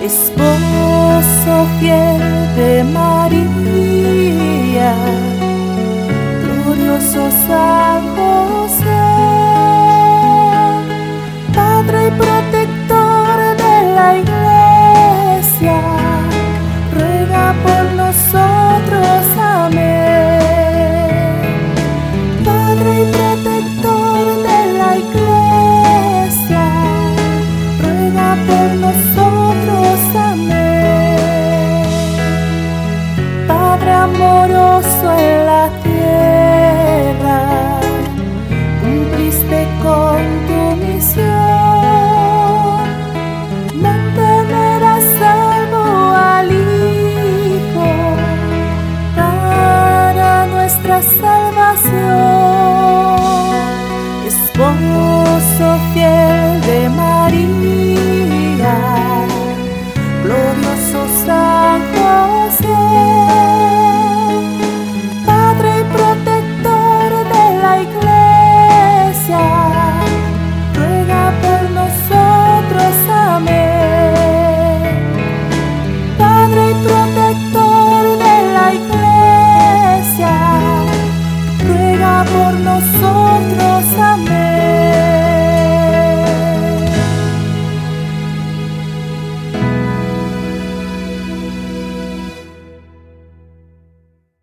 esposo fiel de María, glorioso San amoroso en la tierra, cumpliste con tu misión, mantener salvo al Hijo para nuestra salvación. protector de la iglesia, ruega por nosotros.